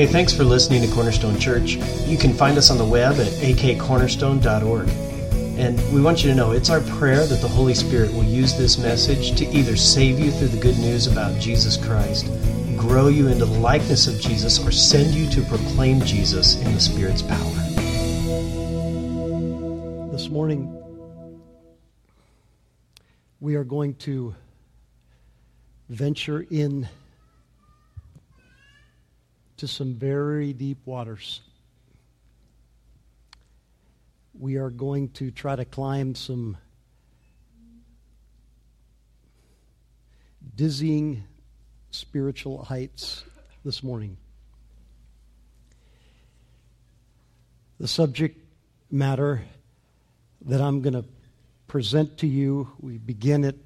Hey, thanks for listening to Cornerstone Church. You can find us on the web at akcornerstone.org. And we want you to know it's our prayer that the Holy Spirit will use this message to either save you through the good news about Jesus Christ, grow you into the likeness of Jesus, or send you to proclaim Jesus in the Spirit's power. This morning, we are going to venture in to some very deep waters. We are going to try to climb some dizzying spiritual heights this morning. The subject matter that I'm going to present to you, we begin it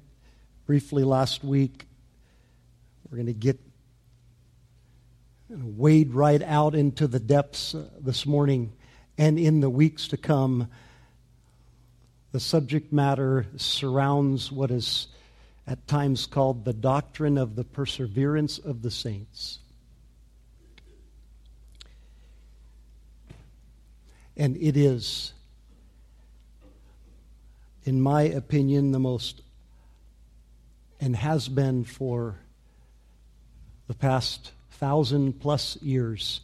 briefly last week. We're going to get wade right out into the depths uh, this morning and in the weeks to come. The subject matter surrounds what is at times called the doctrine of the perseverance of the saints. And it is, in my opinion, the most, and has been for the past thousand plus years,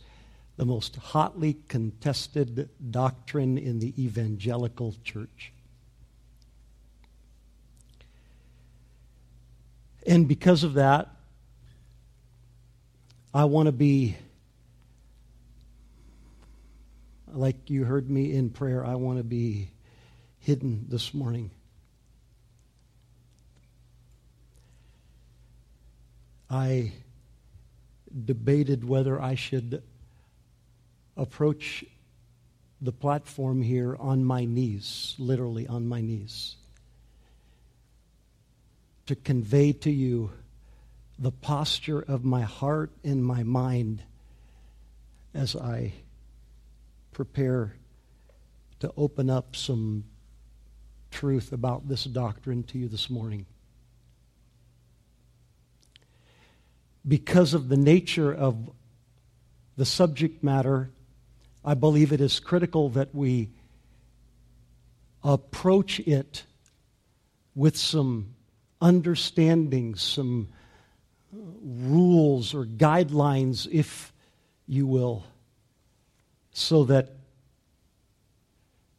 the most hotly contested doctrine in the evangelical church. And because of that, I want to be, like you heard me in prayer, I want to be hidden this morning. I debated whether I should approach the platform here on my knees, literally on my knees, to convey to you the posture of my heart and my mind as I prepare to open up some truth about this doctrine to you this morning. Because of the nature of the subject matter, I believe it is critical that we approach it with some understanding, some rules or guidelines, if you will, so that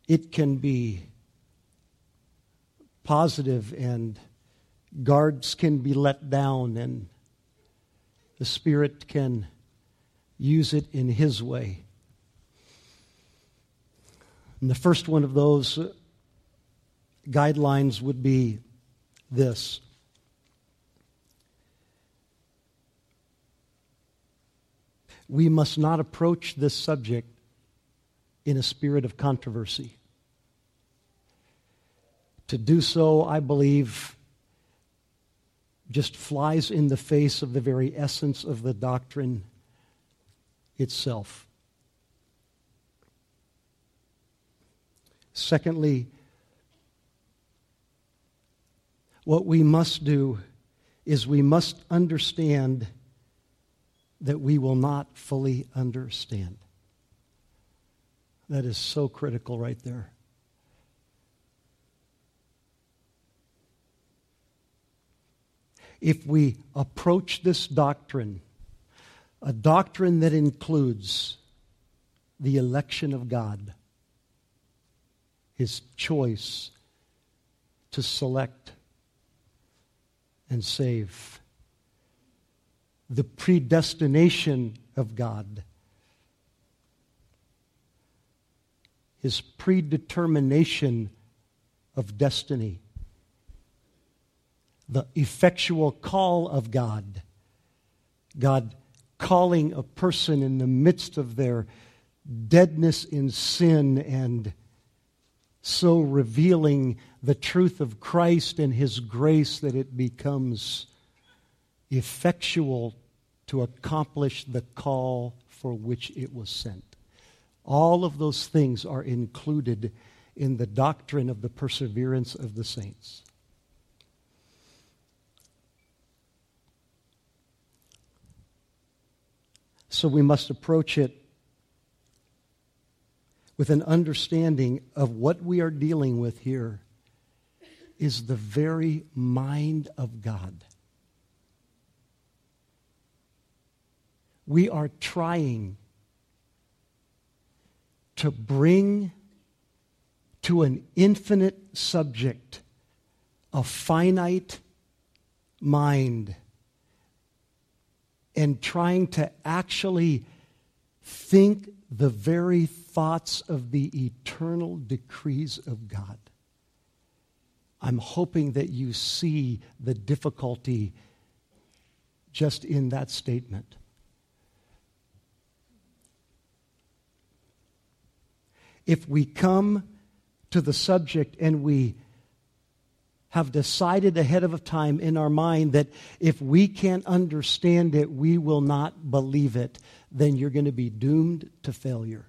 it can be positive and guards can be let down and the Spirit can use it in His way. And the first one of those uh, guidelines would be this. We must not approach this subject in a spirit of controversy. To do so, I believe, just flies in the face of the very essence of the doctrine itself. Secondly, what we must do is we must understand that we will not fully understand. That is so critical right there. If we approach this doctrine, a doctrine that includes the election of God, his choice to select and save, the predestination of God, his predetermination of destiny the effectual call of God. God calling a person in the midst of their deadness in sin and so revealing the truth of Christ and His grace that it becomes effectual to accomplish the call for which it was sent. All of those things are included in the doctrine of the perseverance of the saints. So we must approach it with an understanding of what we are dealing with here is the very mind of God. We are trying to bring to an infinite subject a finite mind and trying to actually think the very thoughts of the eternal decrees of God. I'm hoping that you see the difficulty just in that statement. If we come to the subject and we have decided ahead of time in our mind that if we can't understand it, we will not believe it, then you're going to be doomed to failure.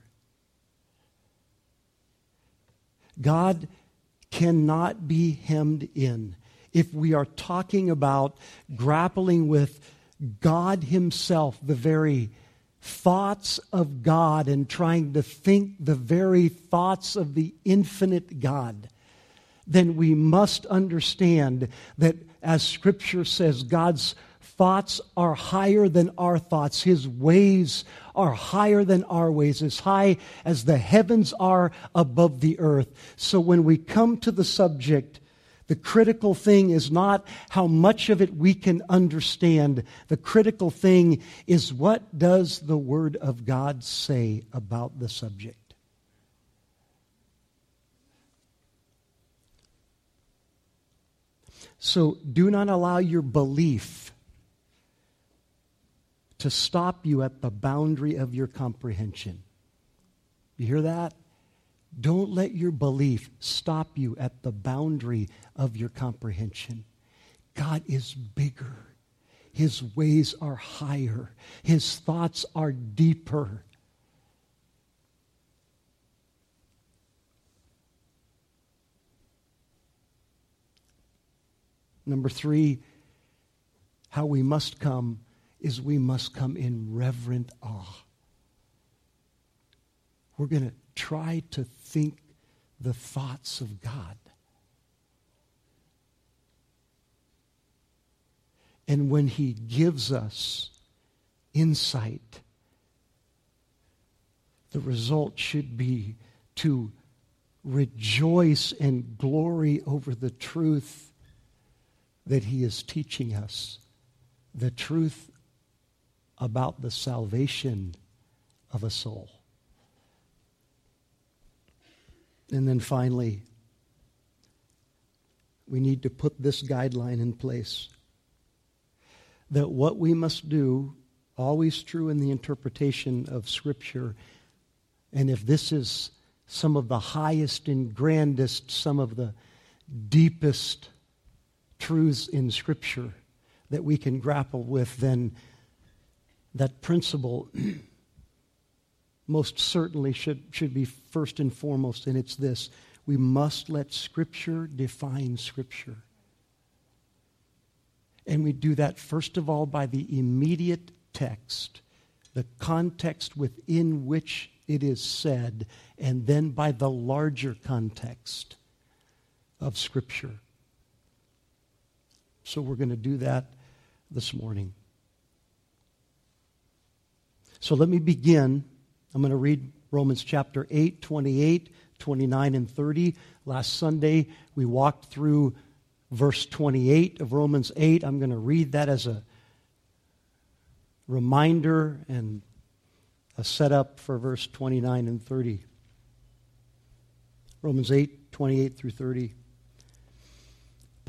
God cannot be hemmed in. If we are talking about grappling with God Himself, the very thoughts of God, and trying to think the very thoughts of the infinite God, then we must understand that, as Scripture says, God's thoughts are higher than our thoughts. His ways are higher than our ways, as high as the heavens are above the earth. So when we come to the subject, the critical thing is not how much of it we can understand. The critical thing is what does the Word of God say about the subject? So do not allow your belief to stop you at the boundary of your comprehension. You hear that? Don't let your belief stop you at the boundary of your comprehension. God is bigger. His ways are higher. His thoughts are deeper. Number three, how we must come is we must come in reverent awe. We're going to try to think the thoughts of God. And when He gives us insight, the result should be to rejoice and glory over the truth that He is teaching us, the truth about the salvation of a soul. And then finally, we need to put this guideline in place that what we must do, always true in the interpretation of Scripture, and if this is some of the highest and grandest, some of the deepest truths in Scripture that we can grapple with, then that principle most certainly should, should be first and foremost, and it's this we must let Scripture define Scripture. And we do that, first of all, by the immediate text, the context within which it is said, and then by the larger context of Scripture. So we're going to do that this morning. So let me begin. I'm going to read Romans chapter 8, 28, 29, and 30. Last Sunday, we walked through verse 28 of Romans 8. I'm going to read that as a reminder and a setup for verse 29 and 30. Romans 8, 28 through 30.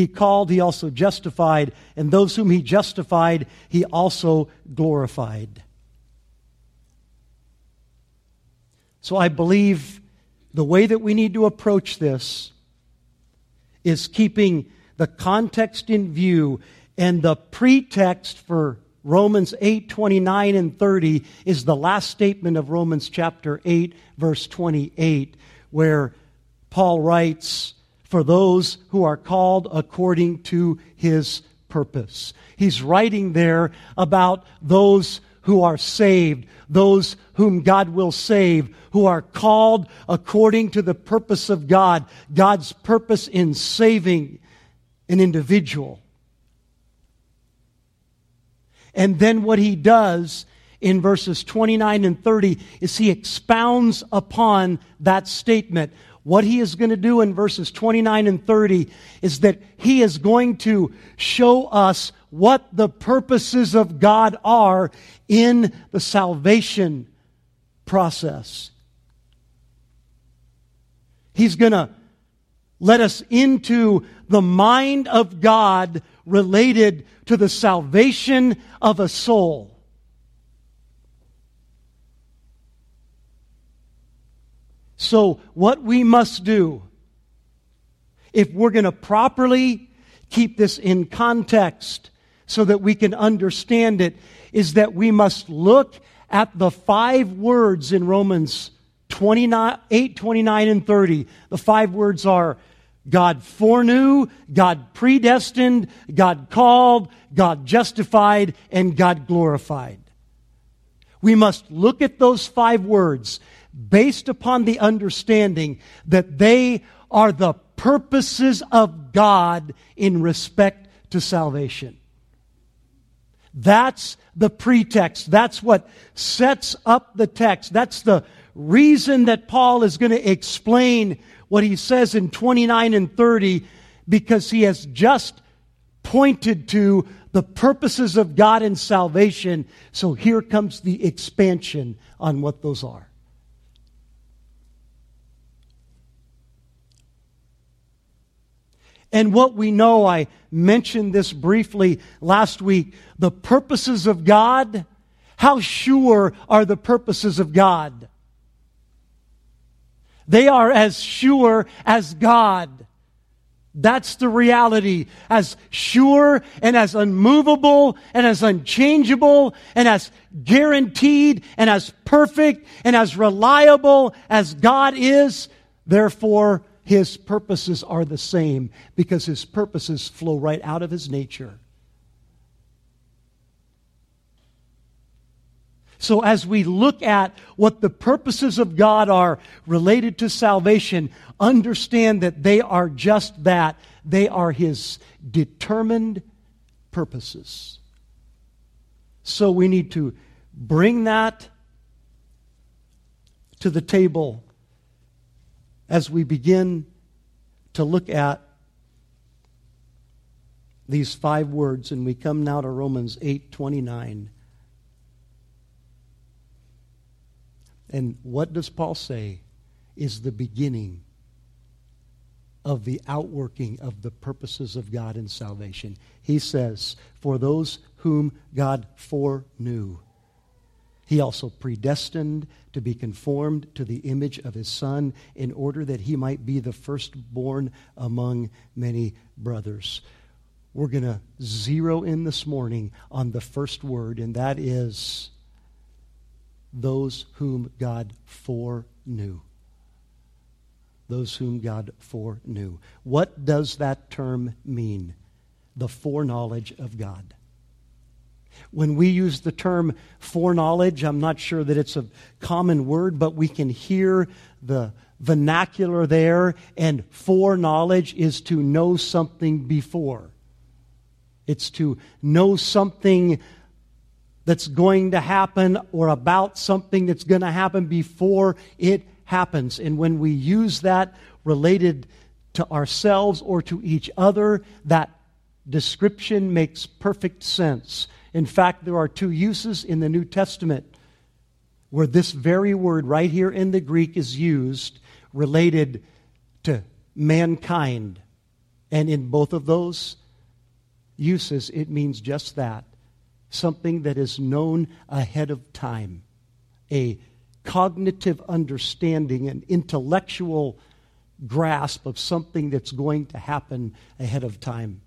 he called, he also justified. And those whom he justified, he also glorified. So I believe the way that we need to approach this is keeping the context in view and the pretext for Romans 8, 29 and 30 is the last statement of Romans chapter 8, verse 28, where Paul writes, For those who are called according to his purpose. He's writing there about those who are saved, those whom God will save, who are called according to the purpose of God, God's purpose in saving an individual. And then what he does in verses 29 and 30 is he expounds upon that statement. What he is going to do in verses 29 and 30 is that he is going to show us what the purposes of God are in the salvation process. He's going to let us into the mind of God related to the salvation of a soul. So, what we must do, if we're going to properly keep this in context so that we can understand it, is that we must look at the five words in Romans 29, 8, 29, and 30. The five words are God foreknew, God predestined, God called, God justified, and God glorified. We must look at those five words based upon the understanding that they are the purposes of God in respect to salvation. That's the pretext. That's what sets up the text. That's the reason that Paul is going to explain what he says in 29 and 30 because he has just pointed to the purposes of God in salvation. So here comes the expansion on what those are. And what we know, I mentioned this briefly last week, the purposes of God. How sure are the purposes of God? They are as sure as God. That's the reality. As sure and as unmovable and as unchangeable and as guaranteed and as perfect and as reliable as God is, therefore, his purposes are the same because his purposes flow right out of his nature. So, as we look at what the purposes of God are related to salvation, understand that they are just that. They are His determined purposes. So, we need to bring that to the table as we begin to look at these five words and we come now to Romans 8:29 And what does Paul say is the beginning of the outworking of the purposes of God in salvation? He says, For those whom God foreknew, he also predestined to be conformed to the image of his Son in order that he might be the firstborn among many brothers. We're going to zero in this morning on the first word, and that is those whom God foreknew. Those whom God foreknew. What does that term mean? The foreknowledge of God. When we use the term foreknowledge, I'm not sure that it's a common word, but we can hear the vernacular there, and foreknowledge is to know something before. It's to know something that's going to happen or about something that's going to happen before it happens. And when we use that related to ourselves or to each other, that description makes perfect sense. In fact, there are two uses in the New Testament where this very word right here in the Greek is used related to mankind. And in both of those uses, it means just that something that is known ahead of time, a cognitive understanding and intellectual grasp of something that's going to happen ahead of time.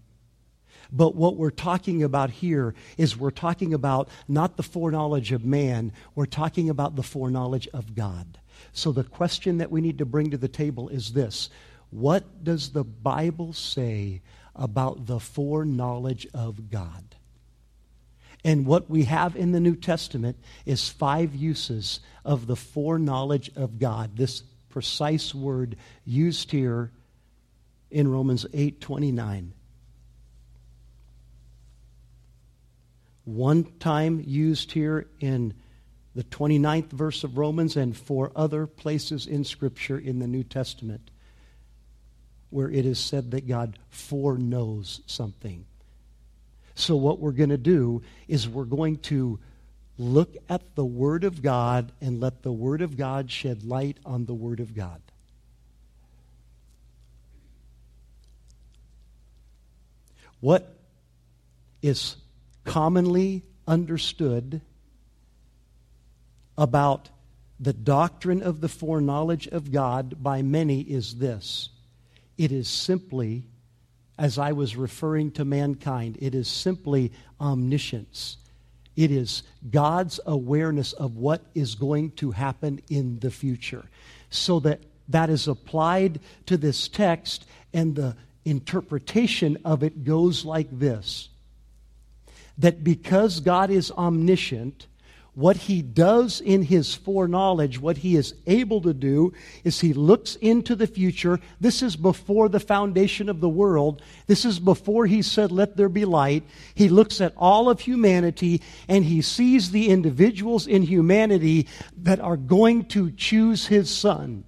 But what we're talking about here is we're talking about not the foreknowledge of man, we're talking about the foreknowledge of God. So the question that we need to bring to the table is this What does the Bible say about the foreknowledge of God? And what we have in the New Testament is five uses of the foreknowledge of God. This precise word used here in Romans 8 One time used here in the 29th verse of Romans and four other places in Scripture in the New Testament where it is said that God foreknows something. So, what we're going to do is we're going to look at the Word of God and let the Word of God shed light on the Word of God. What is commonly understood about the doctrine of the foreknowledge of God by many is this it is simply, as I was referring to mankind, it is simply omniscience. It is God's awareness of what is going to happen in the future. So that that is applied to this text, and the interpretation of it goes like this that because God is omniscient, what he does in his foreknowledge, what he is able to do, is he looks into the future. This is before the foundation of the world. This is before he said, Let there be light. He looks at all of humanity and he sees the individuals in humanity that are going to choose his son,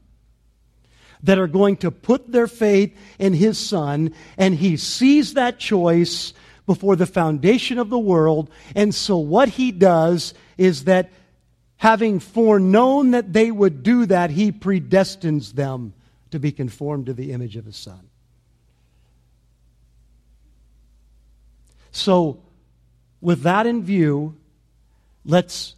that are going to put their faith in his son, and he sees that choice before the foundation of the world. And so what he does is that having foreknown that they would do that, he predestines them to be conformed to the image of his son. So, with that in view, let's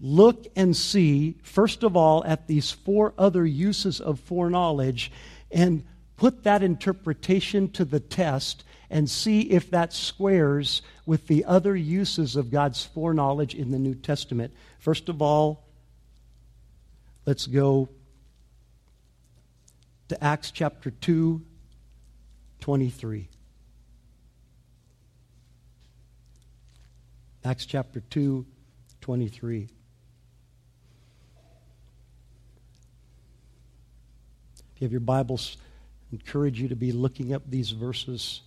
look and see, first of all, at these four other uses of foreknowledge and put that interpretation to the test and see if that squares with the other uses of God's foreknowledge in the New Testament. First of all, let's go to Acts chapter 2, 23. Acts chapter 2, 23. If you have your Bibles, I encourage you to be looking up these verses.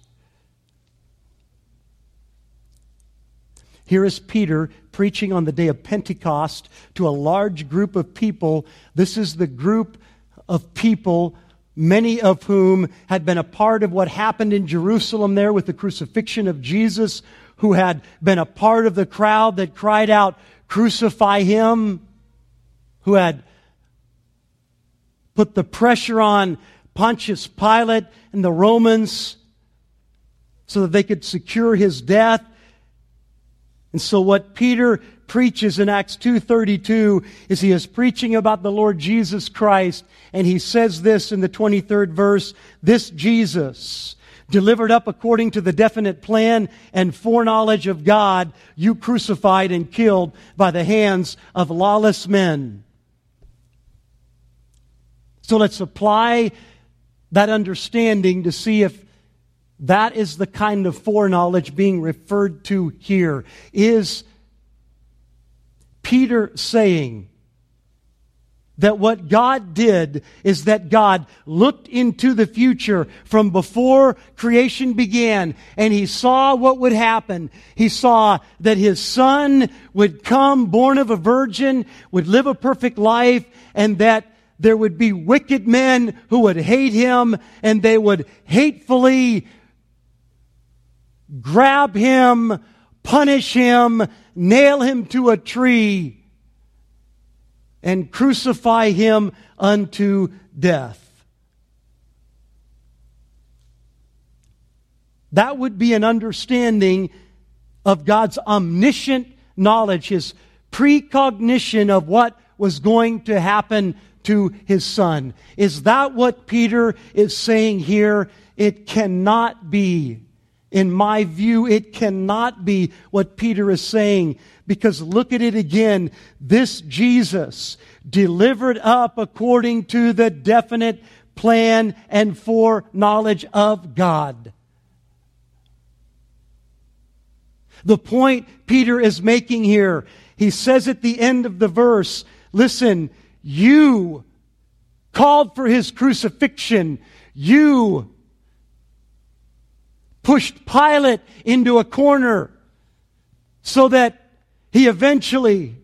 Here is Peter preaching on the day of Pentecost to a large group of people. This is the group of people, many of whom had been a part of what happened in Jerusalem there with the crucifixion of Jesus, who had been a part of the crowd that cried out, Crucify him, who had put the pressure on Pontius Pilate and the Romans so that they could secure his death. And so what Peter preaches in Acts 2:32 is he is preaching about the Lord Jesus Christ and he says this in the 23rd verse, this Jesus delivered up according to the definite plan and foreknowledge of God, you crucified and killed by the hands of lawless men. So let's apply that understanding to see if that is the kind of foreknowledge being referred to here. Is Peter saying that what God did is that God looked into the future from before creation began and he saw what would happen. He saw that his son would come born of a virgin, would live a perfect life, and that there would be wicked men who would hate him and they would hatefully grab him, punish him, nail him to a tree, and crucify him unto death. That would be an understanding of God's omniscient knowledge, his precognition of what was going to happen to his son. Is that what Peter is saying here? It cannot be. In my view, it cannot be what Peter is saying because look at it again. This Jesus delivered up according to the definite plan and foreknowledge of God. The point Peter is making here, he says at the end of the verse, listen, you called for his crucifixion. You pushed Pilate into a corner so that he eventually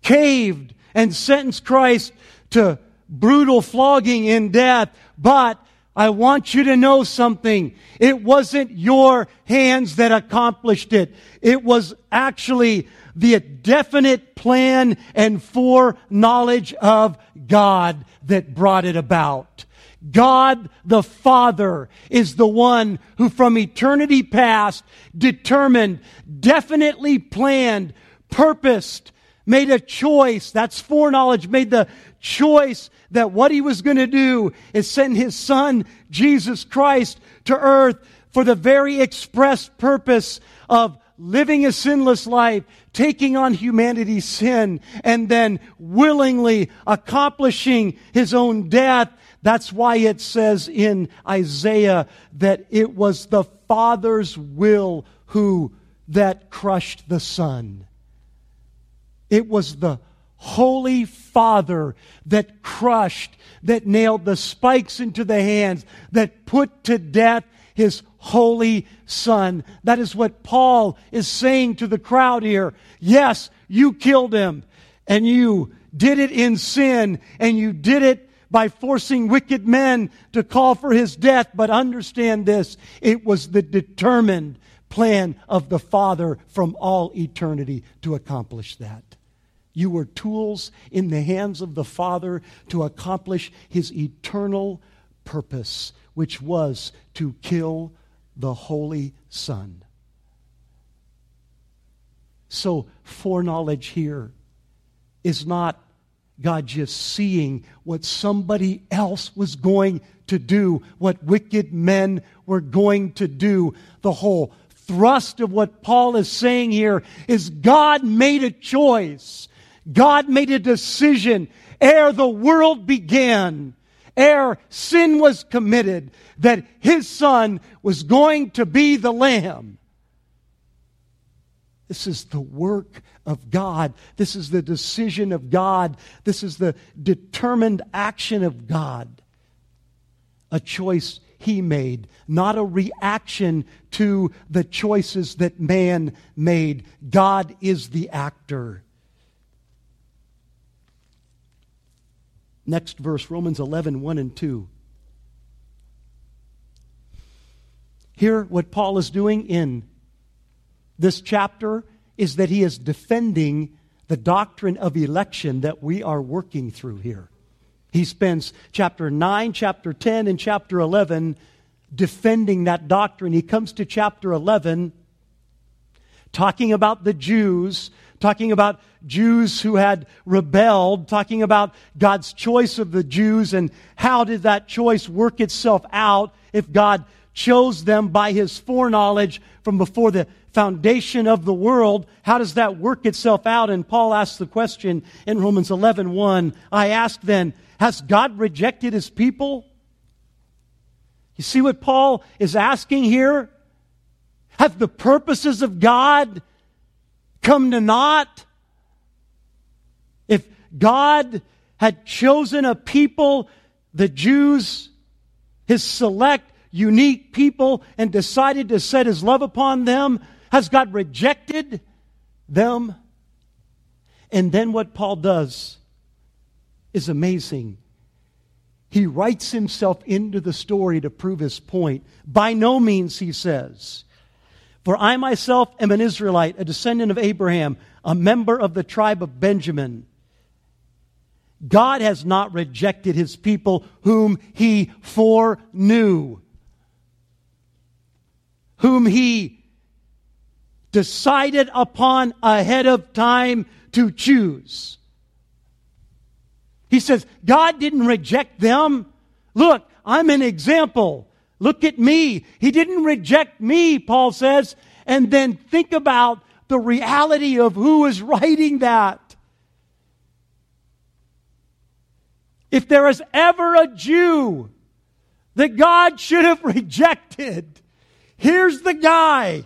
caved and sentenced Christ to brutal flogging and death. But I want you to know something. It wasn't your hands that accomplished it. It was actually the definite plan and foreknowledge of God that brought it about. God the Father is the one who from eternity past determined, definitely planned, purposed, made a choice. That's foreknowledge, made the choice that what he was going to do is send his son, Jesus Christ, to earth for the very express purpose of living a sinless life, taking on humanity's sin, and then willingly accomplishing his own death. That's why it says in Isaiah that it was the Father's will who that crushed the Son. It was the Holy Father that crushed, that nailed the spikes into the hands, that put to death his holy son. That is what Paul is saying to the crowd here. Yes, you killed him and you did it in sin and you did it by forcing wicked men to call for his death. But understand this. It was the determined plan of the Father from all eternity to accomplish that. You were tools in the hands of the Father to accomplish his eternal purpose, which was to kill the Holy Son. So, foreknowledge here is not God just seeing what somebody else was going to do, what wicked men were going to do. The whole thrust of what Paul is saying here is God made a choice God made a decision ere the world began, ere sin was committed, that his son was going to be the lamb. This is the work of God. This is the decision of God. This is the determined action of God. A choice he made, not a reaction to the choices that man made. God is the actor. Next verse, Romans 11, 1 and 2. Here, what Paul is doing in this chapter is that he is defending the doctrine of election that we are working through here. He spends chapter 9, chapter 10, and chapter 11 defending that doctrine. He comes to chapter 11 talking about the Jews talking about Jews who had rebelled, talking about God's choice of the Jews and how did that choice work itself out if God chose them by his foreknowledge from before the foundation of the world. How does that work itself out? And Paul asks the question in Romans 11, 1. I ask then, has God rejected his people? You see what Paul is asking here? Have the purposes of God come to naught? If God had chosen a people, the Jews, his select, unique people, and decided to set his love upon them, has God rejected them? And then what Paul does is amazing. He writes himself into the story to prove his point. By no means, he says, for I myself am an Israelite, a descendant of Abraham, a member of the tribe of Benjamin. God has not rejected his people whom he foreknew, whom he decided upon ahead of time to choose. He says, God didn't reject them. Look, I'm an example. Look at me. He didn't reject me, Paul says. And then think about the reality of who is writing that. If there is ever a Jew that God should have rejected, here's the guy.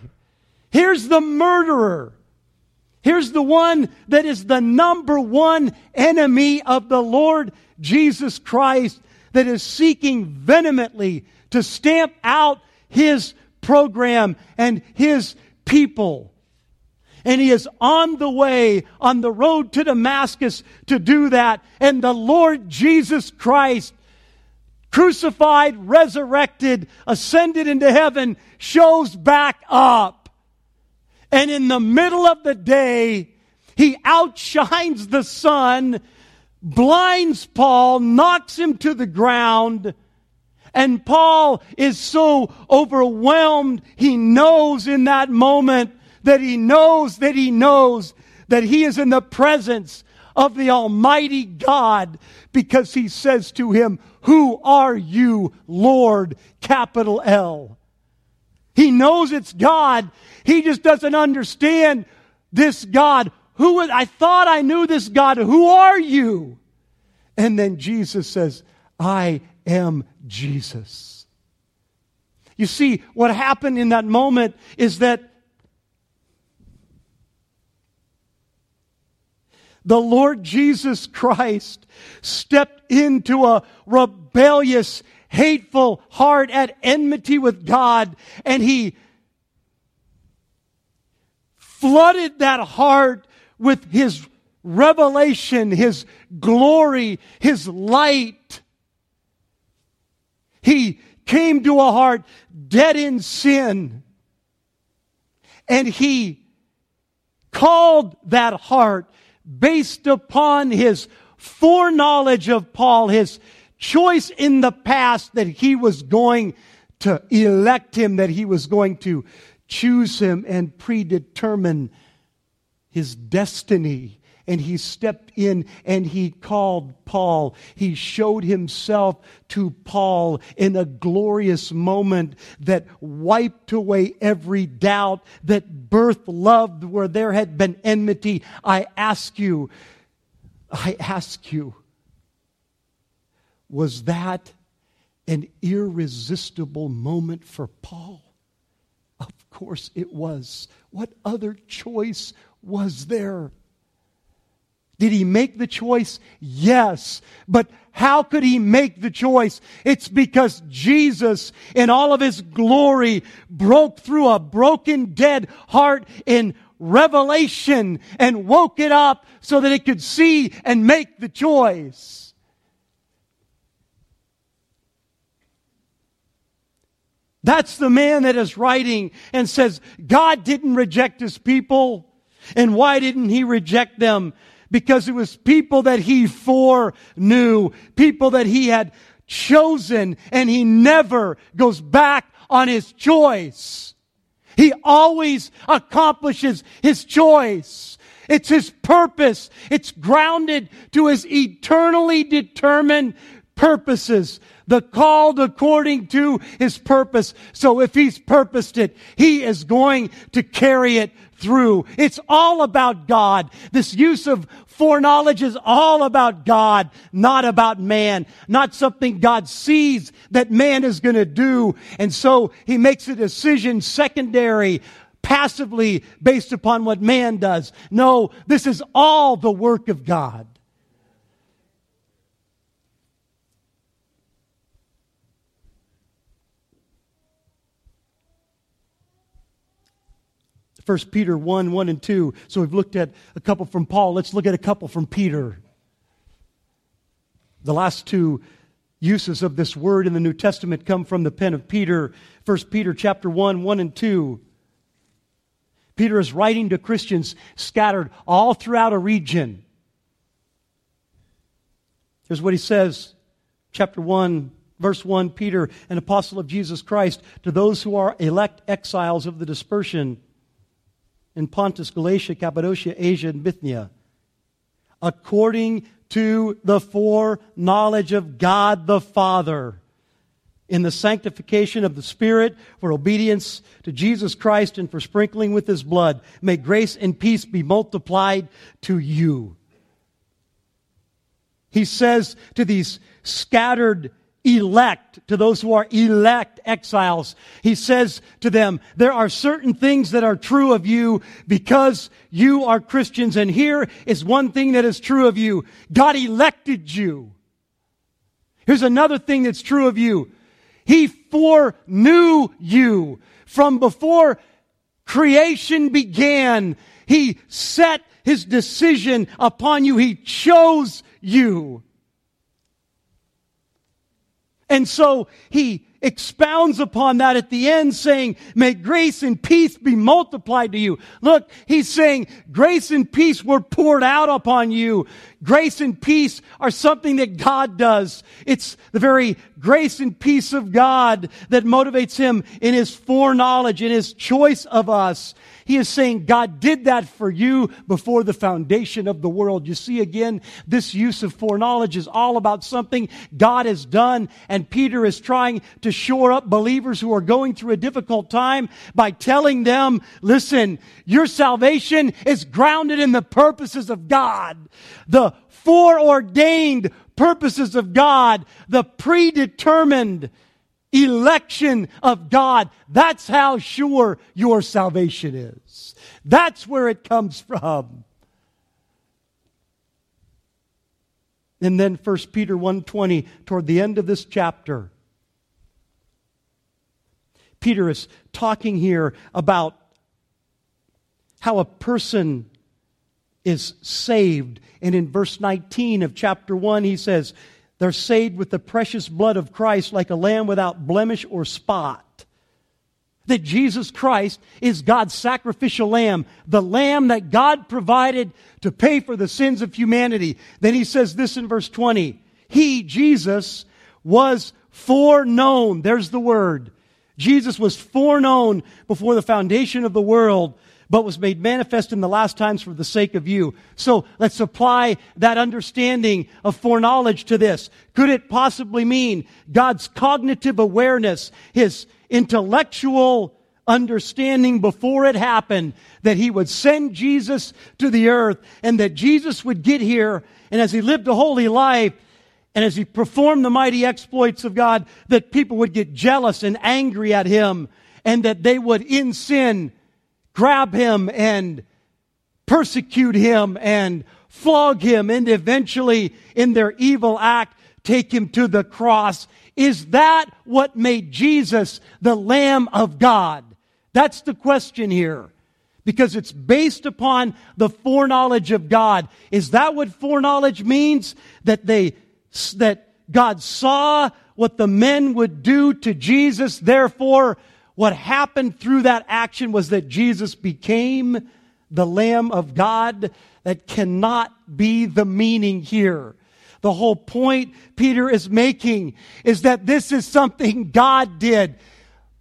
Here's the murderer. Here's the one that is the number one enemy of the Lord Jesus Christ that is seeking vehemently to stamp out his program and his people. And he is on the way, on the road to Damascus to do that. And the Lord Jesus Christ, crucified, resurrected, ascended into heaven, shows back up. And in the middle of the day, he outshines the sun, blinds Paul, knocks him to the ground, and Paul is so overwhelmed, he knows in that moment that he knows that he knows that he is in the presence of the Almighty God because he says to him, Who are you, Lord? Capital L. He knows it's God. He just doesn't understand this God. Who I thought I knew this God. Who are you? And then Jesus says, I am Jesus. You see, what happened in that moment is that the Lord Jesus Christ stepped into a rebellious, hateful heart at enmity with God, and he flooded that heart with his revelation, his glory, his light. He came to a heart dead in sin. And he called that heart based upon his foreknowledge of Paul, his choice in the past that he was going to elect him, that he was going to choose him and predetermine his destiny and he stepped in and he called Paul. He showed himself to Paul in a glorious moment that wiped away every doubt, that birth loved where there had been enmity. I ask you, I ask you, was that an irresistible moment for Paul? Course it was. What other choice was there? Did he make the choice? Yes. But how could he make the choice? It's because Jesus, in all of his glory, broke through a broken, dead heart in revelation and woke it up so that it could see and make the choice. That's the man that is writing and says, God didn't reject his people. And why didn't he reject them? because it was people that he foreknew, people that he had chosen, and he never goes back on his choice. He always accomplishes his choice. It's his purpose. It's grounded to his eternally determined purposes. The called according to his purpose. So if he's purposed it, he is going to carry it through. It's all about God. This use of foreknowledge is all about God, not about man, not something God sees that man is going to do. And so he makes a decision secondary, passively based upon what man does. No, this is all the work of God. 1 Peter 1 1 and 2. So we've looked at a couple from Paul. Let's look at a couple from Peter. The last two uses of this word in the New Testament come from the pen of Peter. 1 Peter chapter 1 1 and 2. Peter is writing to Christians scattered all throughout a region. Here's what he says, chapter 1, verse 1 Peter, an apostle of Jesus Christ, to those who are elect exiles of the dispersion in Pontus, Galatia, Cappadocia, Asia, and Bithynia. according to the foreknowledge of God the Father in the sanctification of the Spirit, for obedience to Jesus Christ, and for sprinkling with His blood. May grace and peace be multiplied to you. He says to these scattered elect, to those who are elect exiles, he says to them, there are certain things that are true of you because you are Christians. And here is one thing that is true of you. God elected you. Here's another thing that's true of you. He foreknew you from before creation began. He set his decision upon you. He chose you. And so he expounds upon that at the end saying, may grace and peace be multiplied to you. Look, he's saying grace and peace were poured out upon you. Grace and peace are something that God does. It's the very grace and peace of God that motivates him in his foreknowledge, in his choice of us. He is saying God did that for you before the foundation of the world. You see again, this use of foreknowledge is all about something God has done. And Peter is trying to shore up believers who are going through a difficult time by telling them, listen, your salvation is grounded in the purposes of God. The foreordained purposes of God, the predetermined election of God. That's how sure your salvation is. That's where it comes from. And then 1 Peter 1:20 toward the end of this chapter Peter is talking here about how a person is saved and in verse 19 of chapter 1 he says they're saved with the precious blood of Christ like a lamb without blemish or spot. That Jesus Christ is God's sacrificial lamb, the lamb that God provided to pay for the sins of humanity. Then he says this in verse 20. He, Jesus, was foreknown. There's the word. Jesus was foreknown before the foundation of the world but was made manifest in the last times for the sake of you. So let's apply that understanding of foreknowledge to this. Could it possibly mean God's cognitive awareness, His intellectual understanding before it happened that He would send Jesus to the earth and that Jesus would get here and as He lived a holy life, and as he performed the mighty exploits of God, that people would get jealous and angry at him, and that they would, in sin, grab him and persecute him and flog him and eventually in their evil act take him to the cross. Is that what made Jesus the Lamb of God? That's the question here. Because it's based upon the foreknowledge of God. Is that what foreknowledge means? That they, that God saw what the men would do to Jesus, therefore what happened through that action was that Jesus became the Lamb of God. That cannot be the meaning here. The whole point Peter is making is that this is something God did.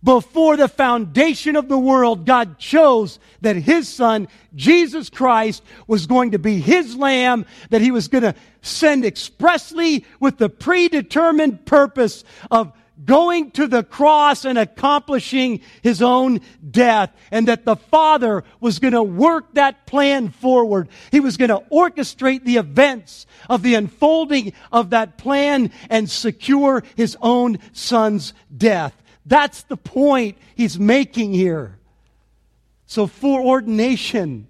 Before the foundation of the world, God chose that His Son, Jesus Christ, was going to be His Lamb, that He was going to send expressly with the predetermined purpose of going to the cross and accomplishing his own death and that the Father was going to work that plan forward. He was going to orchestrate the events of the unfolding of that plan and secure his own son's death. That's the point he's making here. So foreordination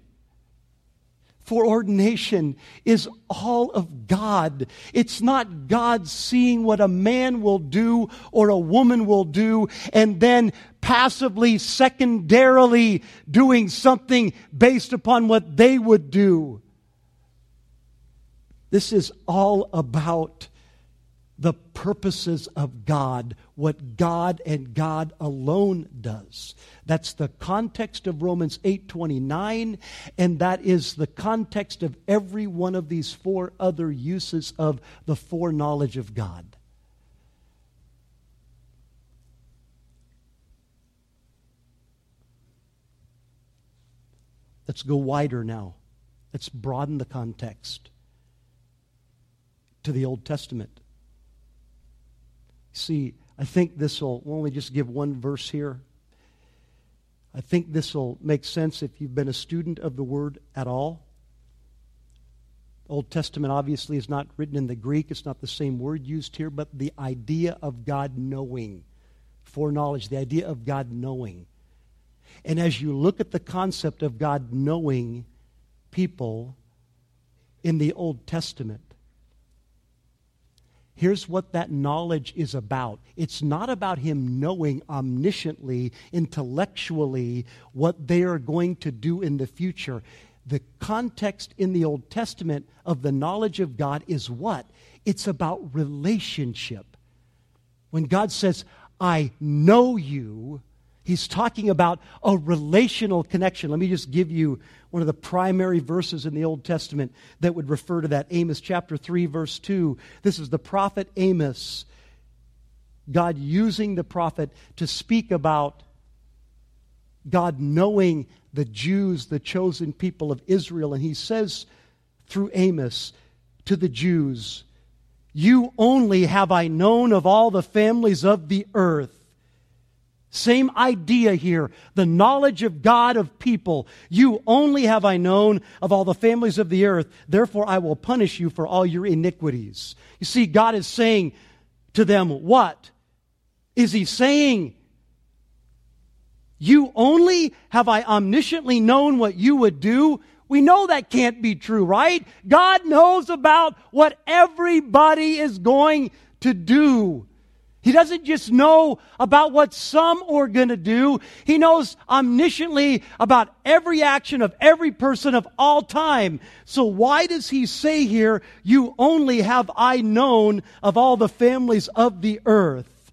foreordination is all of God. It's not God seeing what a man will do or a woman will do and then passively, secondarily doing something based upon what they would do. This is all about the purposes of God, what God and God alone does. That's the context of Romans 8:29 and that is the context of every one of these four other uses of the foreknowledge of God. Let's go wider now. Let's broaden the context. to the Old Testament. See, I think this will only just give one verse here. I think this will make sense if you've been a student of the Word at all. Old Testament obviously is not written in the Greek, it's not the same word used here, but the idea of God knowing, foreknowledge, the idea of God knowing. And as you look at the concept of God knowing people in the Old Testament, here's what that knowledge is about it's not about him knowing omnisciently, intellectually, what they are going to do in the future the context in the Old Testament of the knowledge of God is what? It's about relationship. When God says, I know you, he's talking about a relational connection. Let me just give you one of the primary verses in the Old Testament that would refer to that Amos chapter 3, verse 2. This is the prophet Amos. God using the prophet to speak about God knowing the Jews, the chosen people of Israel. And he says through Amos to the Jews, You only have I known of all the families of the earth. Same idea here. The knowledge of God of people. You only have I known of all the families of the earth. Therefore, I will punish you for all your iniquities. You see, God is saying to them, what? Is he saying, you only have I omnisciently known what you would do. We know that can't be true, right? God knows about what everybody is going to do. He doesn't just know about what some are going to do. He knows omnisciently about every action of every person of all time. So why does he say here, you only have I known of all the families of the earth?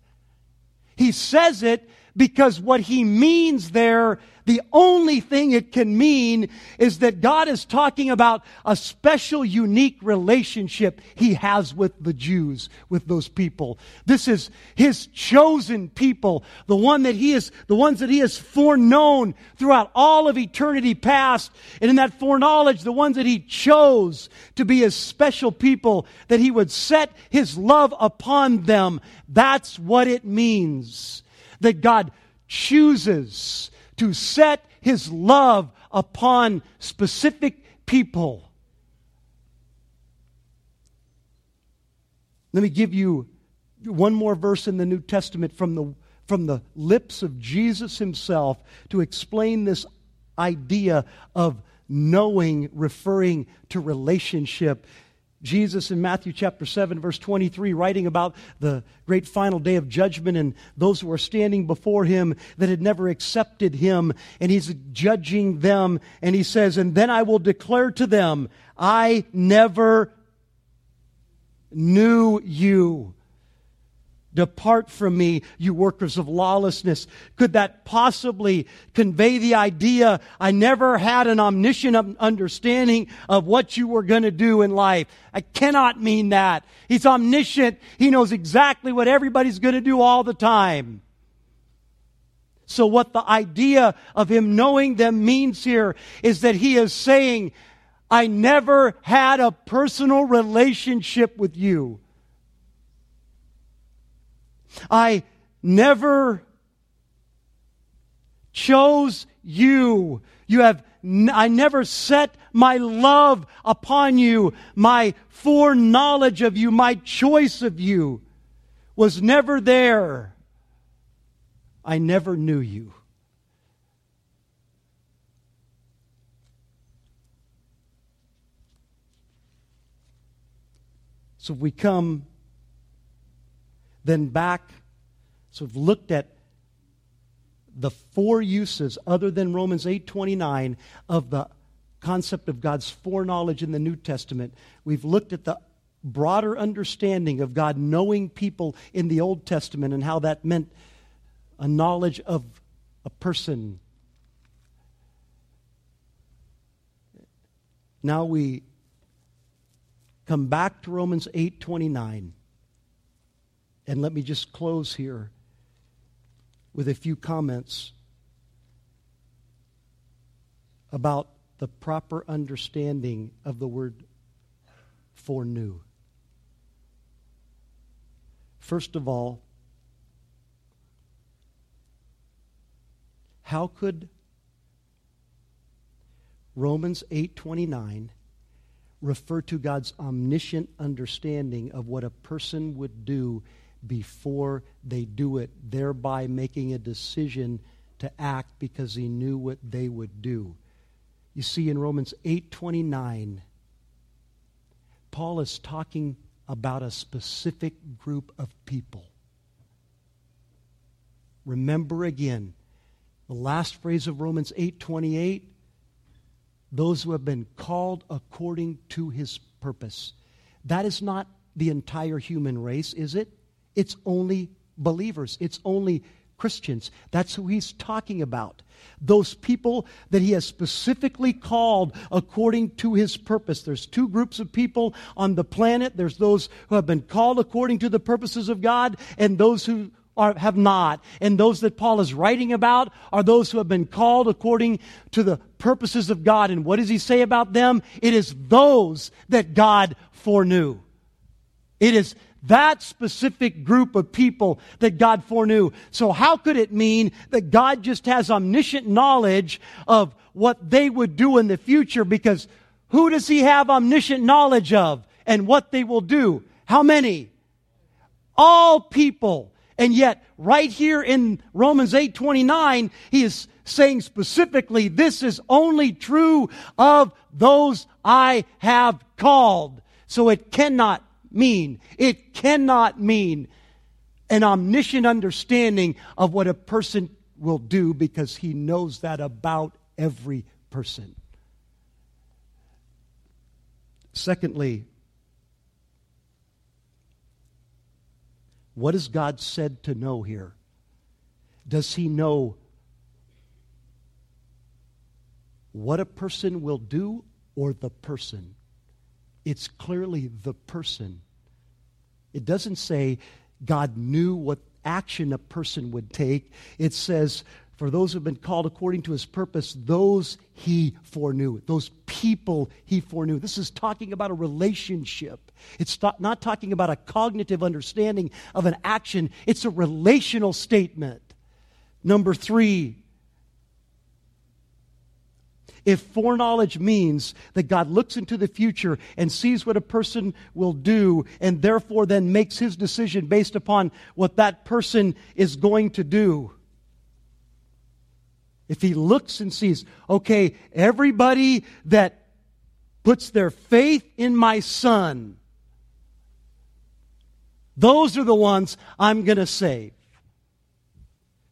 He says it because what he means there, the only thing it can mean is that God is talking about a special, unique relationship he has with the Jews, with those people. This is his chosen people, the one that he is, the ones that he has foreknown throughout all of eternity past. And in that foreknowledge, the ones that he chose to be his special people, that he would set his love upon them. That's what it means that God chooses to set his love upon specific people. Let me give you one more verse in the New Testament from the, from the lips of Jesus himself to explain this idea of knowing, referring to relationship. Jesus in Matthew chapter 7, verse 23, writing about the great final day of judgment and those who are standing before him that had never accepted him, and he's judging them, and he says, And then I will declare to them, I never knew you. Depart from me, you workers of lawlessness. Could that possibly convey the idea I never had an omniscient understanding of what you were going to do in life? I cannot mean that. He's omniscient. He knows exactly what everybody's going to do all the time. So what the idea of him knowing them means here is that he is saying, I never had a personal relationship with you. I never chose you. You have, I never set my love upon you. My foreknowledge of you, my choice of you was never there. I never knew you. So we come then back, So we've looked at the four uses other than Romans 8:29 of the concept of God's foreknowledge in the New Testament. We've looked at the broader understanding of God knowing people in the Old Testament and how that meant a knowledge of a person. Now we come back to Romans 8:29. And let me just close here with a few comments about the proper understanding of the word foreknew. First of all, how could Romans 8:29 refer to God's omniscient understanding of what a person would do before they do it, thereby making a decision to act because he knew what they would do. You see in Romans 8:29 Paul is talking about a specific group of people. Remember again the last phrase of Romans 8:28 those who have been called according to his purpose. That is not the entire human race, is it? It's only believers. It's only Christians. That's who he's talking about. Those people that he has specifically called according to his purpose. There's two groups of people on the planet. There's those who have been called according to the purposes of God and those who are, have not. And those that Paul is writing about are those who have been called according to the purposes of God. And what does he say about them? It is those that God foreknew. It is that specific group of people that God foreknew. So how could it mean that God just has omniscient knowledge of what they would do in the future? Because who does he have omniscient knowledge of and what they will do? How many? All people. And yet, right here in Romans 8 29, he is saying specifically, this is only true of those I have called. So it cannot mean, it cannot mean an omniscient understanding of what a person will do because he knows that about every person. Secondly, What is God said to know here? Does he know what a person will do or the person? It's clearly the person. It doesn't say God knew what action a person would take. It says for those who have been called according to his purpose, those he foreknew, those people he foreknew. This is talking about a relationship. It's not talking about a cognitive understanding of an action, it's a relational statement. Number three, if foreknowledge means that God looks into the future and sees what a person will do and therefore then makes his decision based upon what that person is going to do, if he looks and sees, okay, everybody that puts their faith in my son, those are the ones I'm going to save.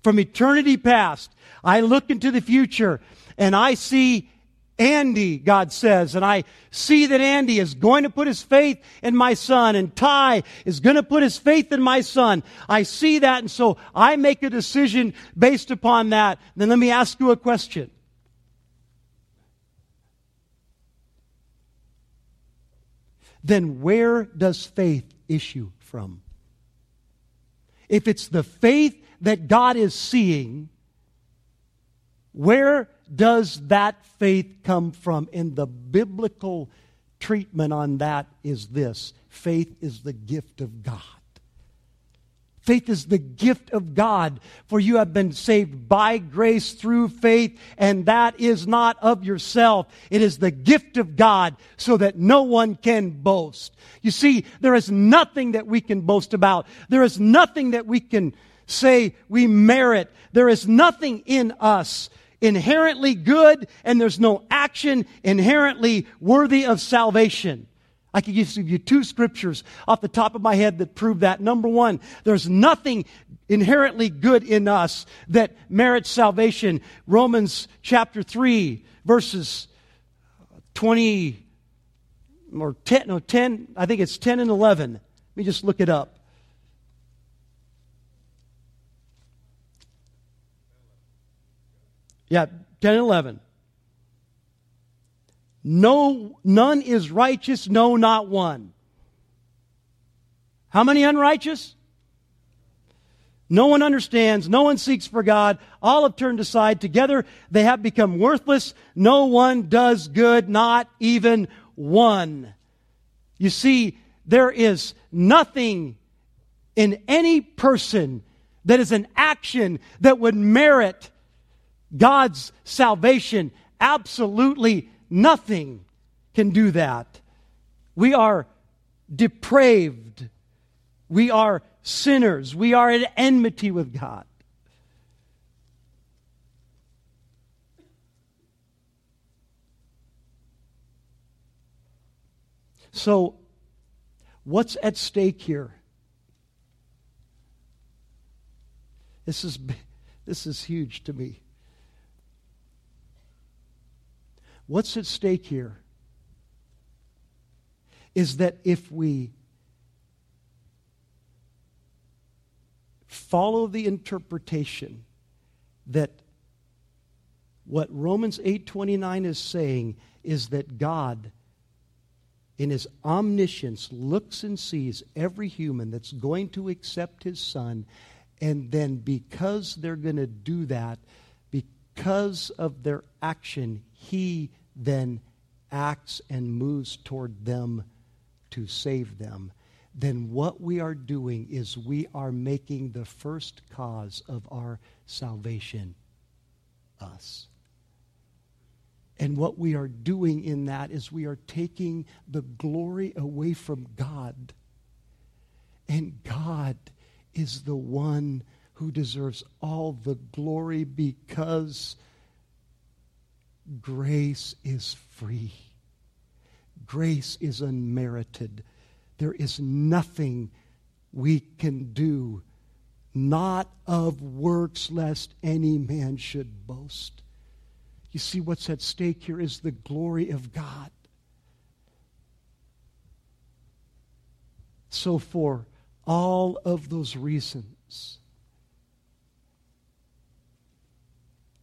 From eternity past, I look into the future and I see Andy, God says, and I see that Andy is going to put his faith in my son, and Ty is going to put his faith in my son. I see that, and so I make a decision based upon that. Then let me ask you a question. Then where does faith issue from? If it's the faith that God is seeing, where does that faith come from? And the biblical treatment on that is this faith is the gift of God. Faith is the gift of God, for you have been saved by grace through faith, and that is not of yourself. It is the gift of God, so that no one can boast. You see, there is nothing that we can boast about. There is nothing that we can say we merit. There is nothing in us inherently good and there's no action inherently worthy of salvation. I could give you two scriptures off the top of my head that prove that. Number one, there's nothing inherently good in us that merits salvation. Romans chapter 3, verses 20 or 10, no, 10, I think it's 10 and 11. Let me just look it up. Yeah, 10 and 11. No, none is righteous, no, not one. How many unrighteous? No one understands. No one seeks for God. All have turned aside. Together they have become worthless. No one does good, not even one. You see, there is nothing in any person that is an action that would merit God's salvation. Absolutely nothing can do that. We are depraved. We are sinners. We are at enmity with God. So, what's at stake here? This is, this is huge to me. What's at stake here is that if we follow the interpretation that what Romans 8:29 is saying is that God in his omniscience looks and sees every human that's going to accept his son and then because they're going to do that because of their action he then acts and moves toward them to save them then what we are doing is we are making the first cause of our salvation us. And what we are doing in that is we are taking the glory away from God. And God is the one who deserves all the glory because grace is free. Grace is unmerited. There is nothing we can do, not of works, lest any man should boast. You see, what's at stake here is the glory of God. So, for all of those reasons,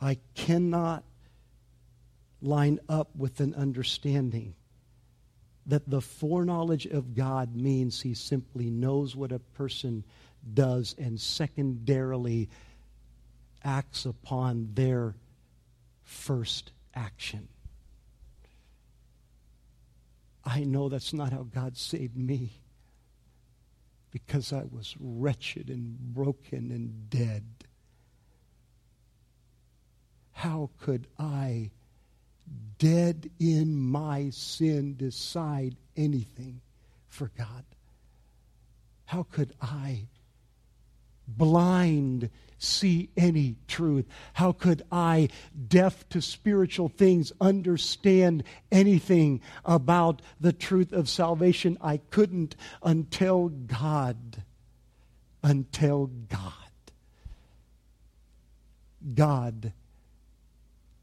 I cannot line up with an understanding that the foreknowledge of God means he simply knows what a person does and secondarily acts upon their first action. I know that's not how God saved me because I was wretched and broken and dead. How could I dead in my sin, decide anything for God? How could I, blind, see any truth? How could I, deaf to spiritual things, understand anything about the truth of salvation? I couldn't until God. Until God. God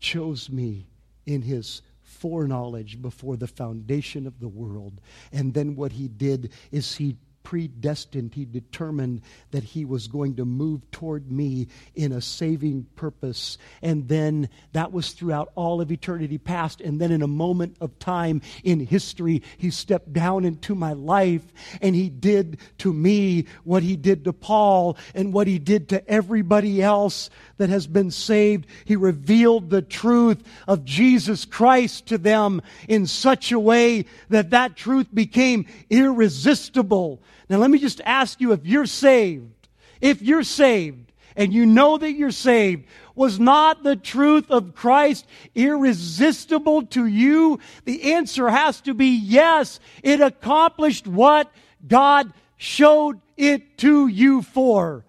chose me in his foreknowledge before the foundation of the world. And then what he did is he predestined, he determined that he was going to move toward me in a saving purpose. And then that was throughout all of eternity past. And then in a moment of time in history, he stepped down into my life and he did to me what he did to Paul and what he did to everybody else that has been saved. He revealed the truth of Jesus Christ to them in such a way that that truth became irresistible now, let me just ask you if you're saved, if you're saved, and you know that you're saved, was not the truth of Christ irresistible to you? The answer has to be yes. It accomplished what God showed it to you for.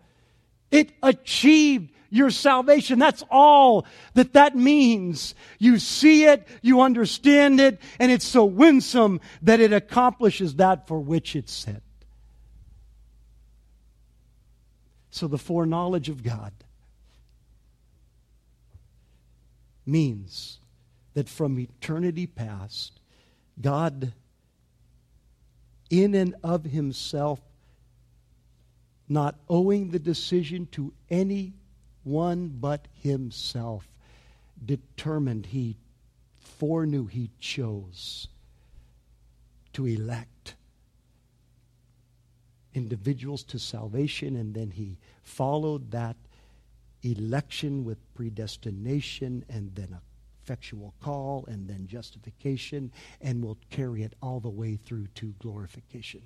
It achieved your salvation. That's all that that means. You see it, you understand it, and it's so winsome that it accomplishes that for which it's sent. So the foreknowledge of God means that from eternity past, God, in and of himself, not owing the decision to any one but himself, determined, he foreknew, he chose to elect individuals to salvation, and then he followed that election with predestination and then a effectual call and then justification, and will carry it all the way through to glorification.